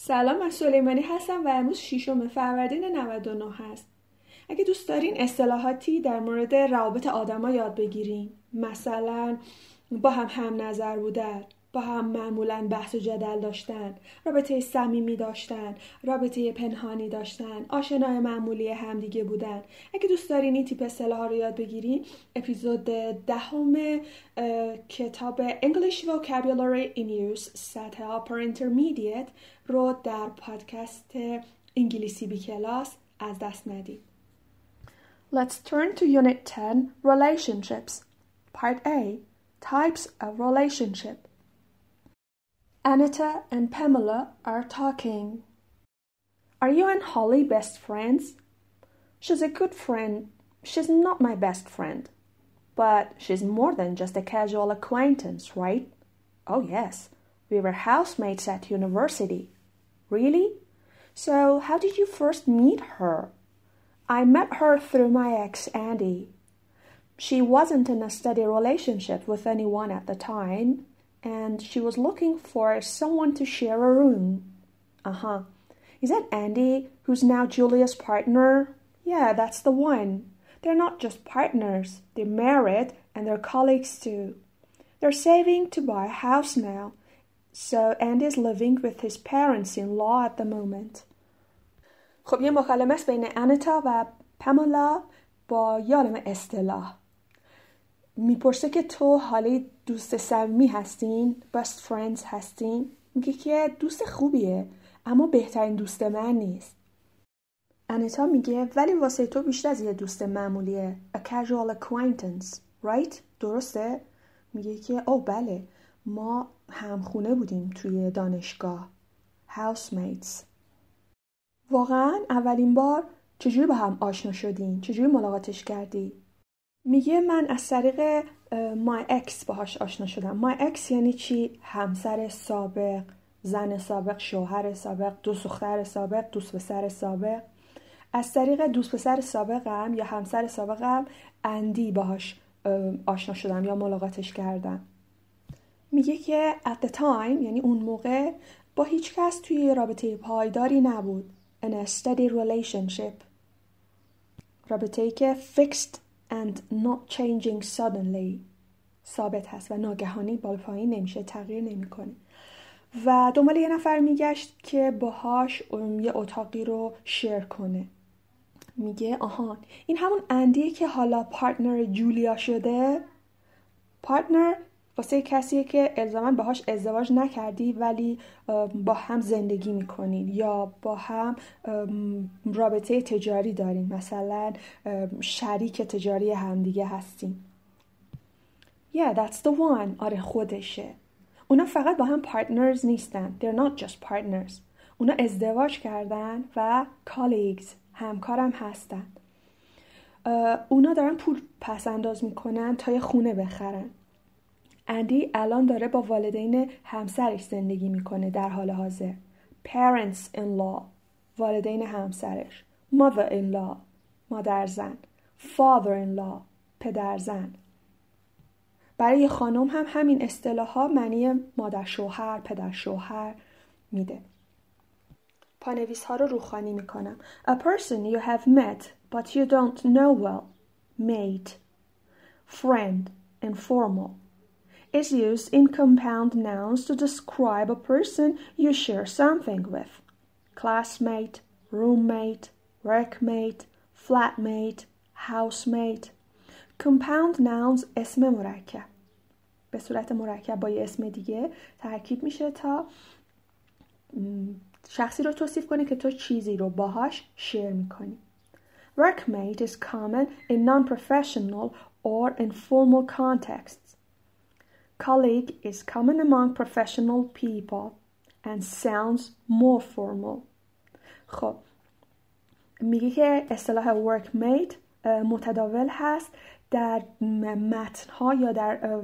سلام من سلیمانی هستم و امروز شیشم فروردین 99 هست. اگه دوست دارین اصطلاحاتی در مورد روابط آدما یاد بگیرین مثلا با هم هم نظر بودن با هم معمولا بحث و جدل داشتن رابطه صمیمی داشتن رابطه پنهانی داشتن آشنای معمولی همدیگه بودن اگه دوست دارین این تیپ اصطلاح رو یاد بگیرین اپیزود دهم کتاب English Vocabulary in Use سطح Upper Intermediate رو در پادکست انگلیسی بی کلاس از دست ندید Let's turn to Unit 10 Relationships. Part A Types of Relationship. Anita and Pamela are talking. Are you and Holly best friends? She's a good friend. She's not my best friend. But she's more than just a casual acquaintance, right? Oh, yes. We were housemates at university. Really? So, how did you first meet her? I met her through my ex, Andy. She wasn't in a steady relationship with anyone at the time, and she was looking for someone to share a room. Uh huh. Is that Andy, who's now Julia's partner? Yeah, that's the one. They're not just partners, they're married and they're colleagues too. They're saving to buy a house now, so Andy's living with his parents in law at the moment. خب یه مکالمه است بین انتا و پاملا با یارم اصطلاح میپرسه که تو حالی دوست صمیمی هستین best friends هستین. میگه که دوست خوبیه اما بهترین دوست من نیست. انتا میگه ولی واسه تو بیشتر از یه دوست معمولیه. A casual acquaintance right درسته؟ میگه که او بله. ما همخونه بودیم توی دانشگاه. Housemates. واقعا اولین بار چجوری با هم آشنا شدین؟ چجوری ملاقاتش کردی؟ میگه من از طریق my ex باهاش آشنا شدم. my ex یعنی چی؟ همسر سابق زن سابق شوهر سابق دوست دختر سابق دوست پسر سابق. از طریق دوست پسر سابقم یا همسر سابقم اندی باهاش آشنا شدم یا ملاقاتش کردم. میگه که at the time یعنی اون موقع با هیچ کس توی رابطه پایداری نبود. In a steady relationship. رابطه ای که fixed and not changing suddenly ثابت هست و ناگهانی بالا پایین نمیشه تغییر نمی‌کنه. و دنبال یه نفر میگشت که باهاش یه اتاقی رو شیر کنه. میگه آهان این همون اندیه که حالا پارتنر جولیا شده؟ پارتنر واسه کسیه که الزاما باهاش ازدواج نکردی ولی با هم زندگی می‌کنین یا با هم رابطه تجاری دارین مثلا شریک تجاری همدیگه هستین Yeah, that's the one. آره خودشه. اونا فقط با هم پارتنرز نیستن. They're not just partners. اونا ازدواج کردن و colleagues همکارم هستن. اونا دارن پول پس انداز می‌کنن تا یه خونه بخرن. اندی الان داره با والدین همسرش زندگی می‌کنه در حال حاضر. Parents in law. والدین همسرش. Mother in law. مادر زن. Father in law. پدر زن. برای خانم هم همین اصطلاح ها معنی مادر شوهر پدر شوهر میده. پانویس ها رو روخانی می‌کنم. A person you have met but you don't know well. Mate. Friend. Informal. is used in compound nouns to describe a person you share something with classmate roommate workmate flatmate housemate compound nouns اسم مرکب به صورت مرکب با یه اسم دیگه ترکیب میشه تا شخصی رو توصیف کنه که تو چیزی رو باهاش شیر میکنی Workmate is common in non-professional or informal contexts. Colleague is common among professional people and sounds more formal. خب میگه که اصطلاح workmate متداول هست در متن ها یا در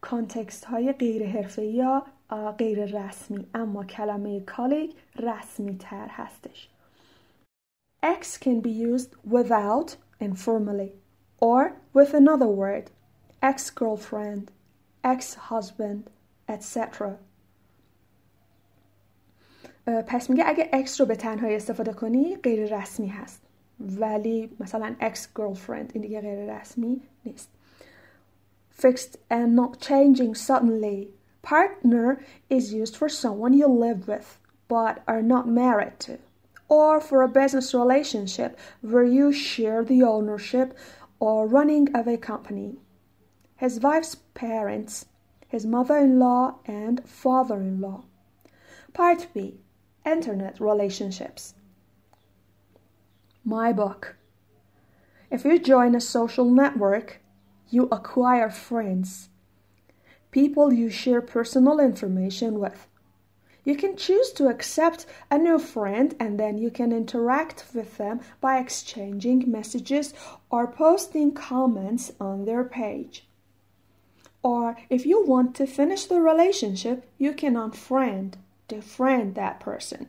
کانتکست های غیر حرفه یا غیر رسمی اما کلمه کالیگ رسمی تر هستش X can be used without informally or with another word ex-girlfriend ex-husband etc پس میگه اگه اکس رو به تنهایی استفاده کنی غیر رسمی هست ولی مثلا اکس girlfriend این دیگه غیر رسمی نیست fixed and not changing suddenly partner is used for someone you live with but are not married to or for a business relationship where you share the ownership or running of a company his wife's parents his mother-in-law and father-in-law part b internet relationships my book. If you join a social network, you acquire friends, people you share personal information with. You can choose to accept a new friend and then you can interact with them by exchanging messages or posting comments on their page. Or if you want to finish the relationship, you can unfriend, defriend that person.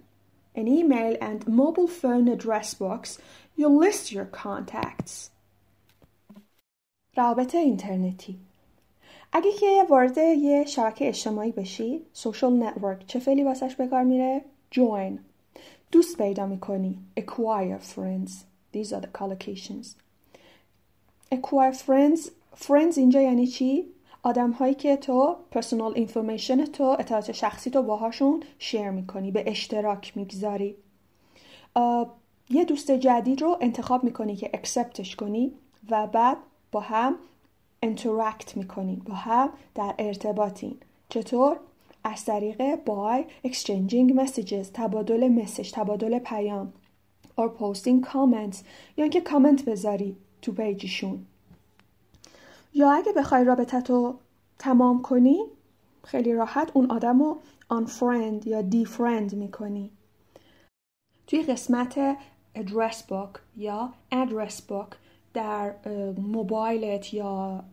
an email and mobile phone address box, you'll list your contacts. رابط اینترنتی اگه که وارد یه شبکه اجتماعی بشی سوشال نتورک چه فعلی واسش به کار میره؟ join دوست پیدا میکنی acquire friends these are the collocations acquire friends friends اینجا یعنی چی؟ آدم هایی که تو personal information تو اطلاعات شخصی تو باهاشون share می‌کنی به اشتراک می‌گذاری. یه دوست جدید رو انتخاب می‌کنی که accept ش کنی و بعد با هم interact می‌کنین با هم در ارتباطین. چطور؟ از طریق بای exchanging messages تبادل مسج تبادل پیام or posting comments یا اینکه کامنت بذاری تو پیجشون. یا اگه بخوای رابطت رو تمام کنی خیلی راحت اون آدم رو unfriend یا defriend می‌کنی. توی قسمت address book یا address book در موبایلت یا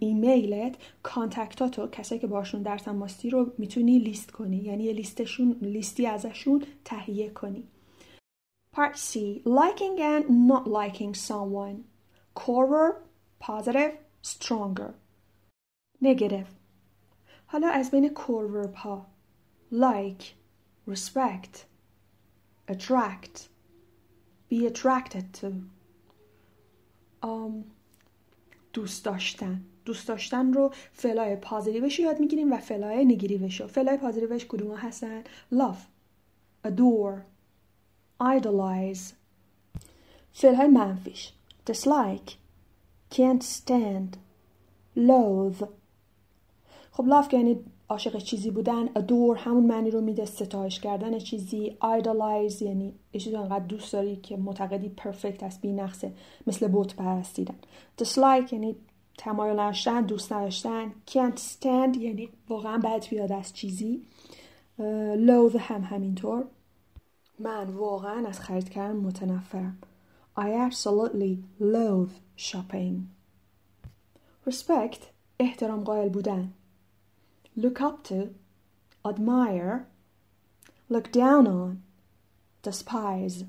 ایمیلت کانتکتاتو کسایی که باشون در تماسی رو می‌تونی لیست کنی. یعنی لیستشون لیستی ازشون تهیه کنی. Part C Liking and not liking someone. Cooler, positive, stronger. Negative. حالا از بین کور ورب ها. Like respect attract. Be attracted to. Um, دوست داشتن. دوست داشتن رو فعلای positive ش یاد می‌گیریم و فلای نگیریوش رو. فعلای positive ش کدوم هستن؟ Love. Adore. Idolize. فعلای منفیش. Dislike. Can't stand loathe خب که یعنی عاشق چیزی بودن adore همون معنی رو میده ستایش کردن چیزی idolize یعنی یه چیزی انقدر دوست داری که معتقدی perfect است بی نقصه مثل بوت پرستیدن. dislike یعنی تمایل نداشتن دوست نداشتن. can't stand یعنی واقعا بد بیاد از چیزی. loathe هم همینطور. من واقعا از خرید کردن متنفرم. I absolutely loathe shopping respect احترام قائل بودن. Look up to, admire, look down on, despise.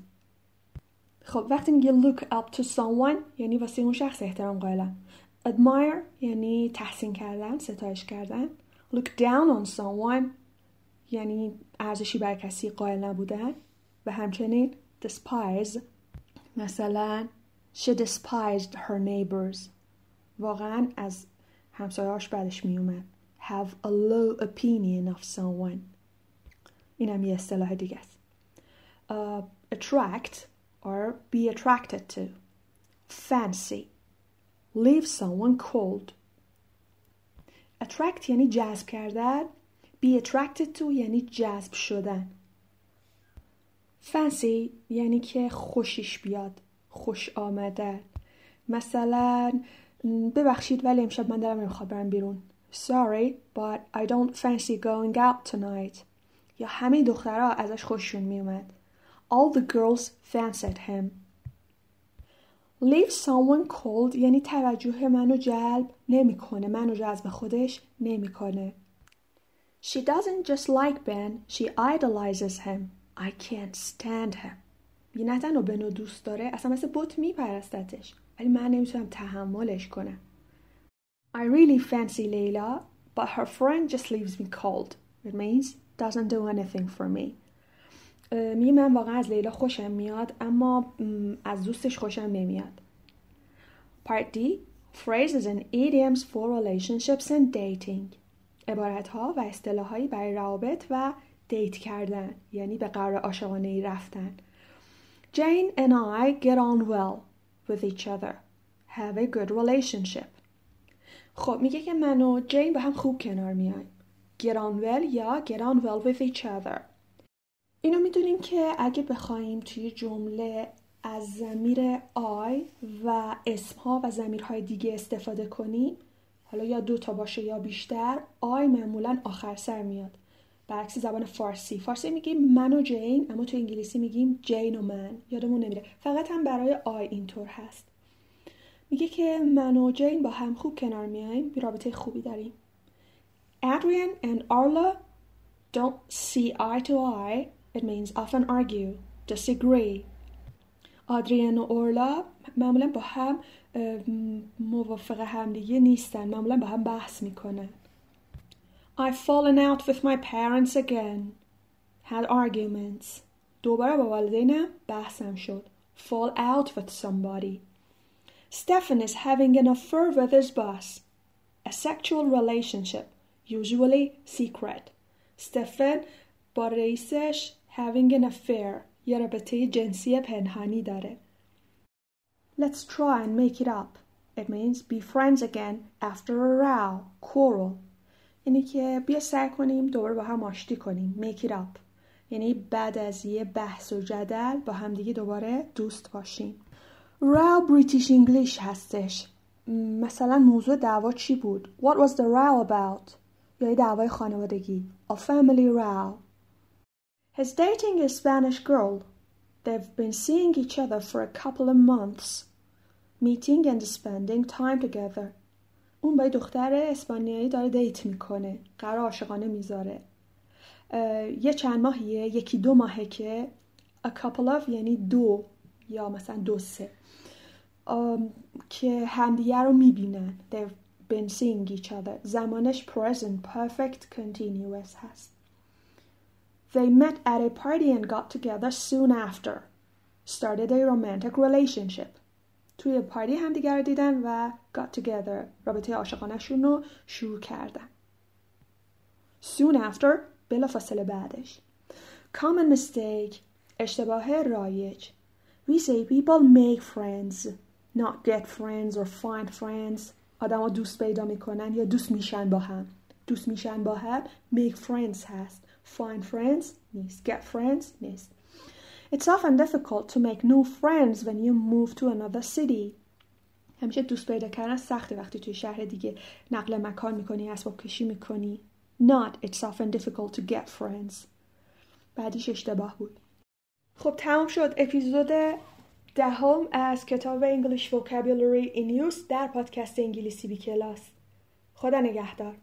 خب وقتی میگه look up to someone یعنی واسه اون شخص احترام قائلم admire یعنی تحسین کردن ستایش کردن. Look down on someone یعنی ارزشی بر کسی قائل نبودن. و همچنین despise. مثلا she despised her neighbors واقعا از همسایهاش بعدش میومد have a low opinion of someone اینم یه اصطلاح دیگه است uh, attract or be attracted to fancy leave someone cold attract یعنی جذب کردن be attracted to یعنی جذب شدن fancy یعنی که خوشش بیاد خوش آمدن مثلا ببخشید ولی امشب من دارم نمی‌خواد برم بیرون Sorry, but I don't fancy going out tonight. یا همه دخترها ازش خوششون میومد. All the girls fancied him. Leave someone cold یعنی توجه منو جلب نمی‌کنه منو جذب خودش نمی‌کنه. She doesn't just like Ben, she idolizes him. I can't stand him. نه تنها بنو دوست داره اصلا مثل بوت میپرستتش ولی من نمی‌تونم تحملش کنم. I really fancy Leila, but her friend just leaves me cold. It means doesn't do anything for me. می من واقعا از لیلا خوشم میاد اما از دوستش خوشم نمیاد Part D Phrases and idioms for relationships and dating عبارت ها و اصطلاح هایی برای روابط و دیت کردن یعنی به قرار عاشقانه رفتن Jane and I get on well with each other. Have a good relationship. خب میگه که من و جین با هم خوب کنار میایم. Get on well یا get on well with each other. اینو می‌دونیم که اگه بخوایم توی جمله از زمیر آی و اسمها و زمیرهای دیگه استفاده کنیم حالا یا دو تا باشه یا بیشتر آی معمولا آخر سر میاد برعکس زبان فارسی. فارسی میگیم من و جین اما تو انگلیسی میگیم جین و من. یادمون نمیره. فقط هم برای آی اینطور هست. میگه که من و جین با هم خوب کنار میایم. بی رابطه خوبی داریم. Adrian and Arla don't see eye to eye. It means often argue disagree. آدریان و اورلا معمولا با هم موافق همدیگه نیستن. معمولا با هم بحث می‌کنن. I've fallen out with my parents again. Had arguments. دوباره با والدینم بحثم شد. Fall out with somebody. Stefan is having an affair with his boss. A sexual relationship. Usually secret. Stefan با رئیسش having an affair. یه رابطه جنسی پنهانی داره. Let's try and make it up. It means be friends again after a row, quarrel, اینه که بیا سعی کنیم دوباره با هم آشتی کنیم make it up یعنی بعد از یه بحث و جدل با هم دیگه دوباره دوست باشیم راو بریتیش انگلیش هستش مثلا موضوع دعوا چی بود What was the row about یا دعوای خانوادگی A family row He's dating a Spanish girl They've been seeing each other for a couple of months meeting and spending time together اون با دختر اسپانیایی داره دیت می‌کنه قرار عاشقانه می‌ذاره یه چند ماهیه یکی دو ماهه که a couple of یعنی دو یا مثلا دو سه که همدیگه رو می‌بینن they've been seeing each other زمانش present perfect continuous هست they met at a party and got together soon after started a romantic relationship توی پارتی همدیگر رو دیدن و got together رابطه عاشقانهشون رو شروع کردن. Soon after بلا فاصله بعدش. Common mistake اشتباه رایج. We say people make friends not get friends or find friends. آدم ها دوست پیدا می‌کنن یا دوست میشن با هم. دوست میشن با هم make friends هست. Find friends نیست. Get friends نیست. It's often difficult to make new friends when you move to another city. همیشه دوست پیدا کردن سخته وقتی توی شهر دیگه نقل مکان می‌کنی اسباب کشی می‌کنی. Not. It's often difficult to get friends. بعدیش اشتباه بود. خب تمام شد اپیزود دهم از کتاب English Vocabulary in Use در پادکست انگلیسی بی کلاس خدا نگهدار.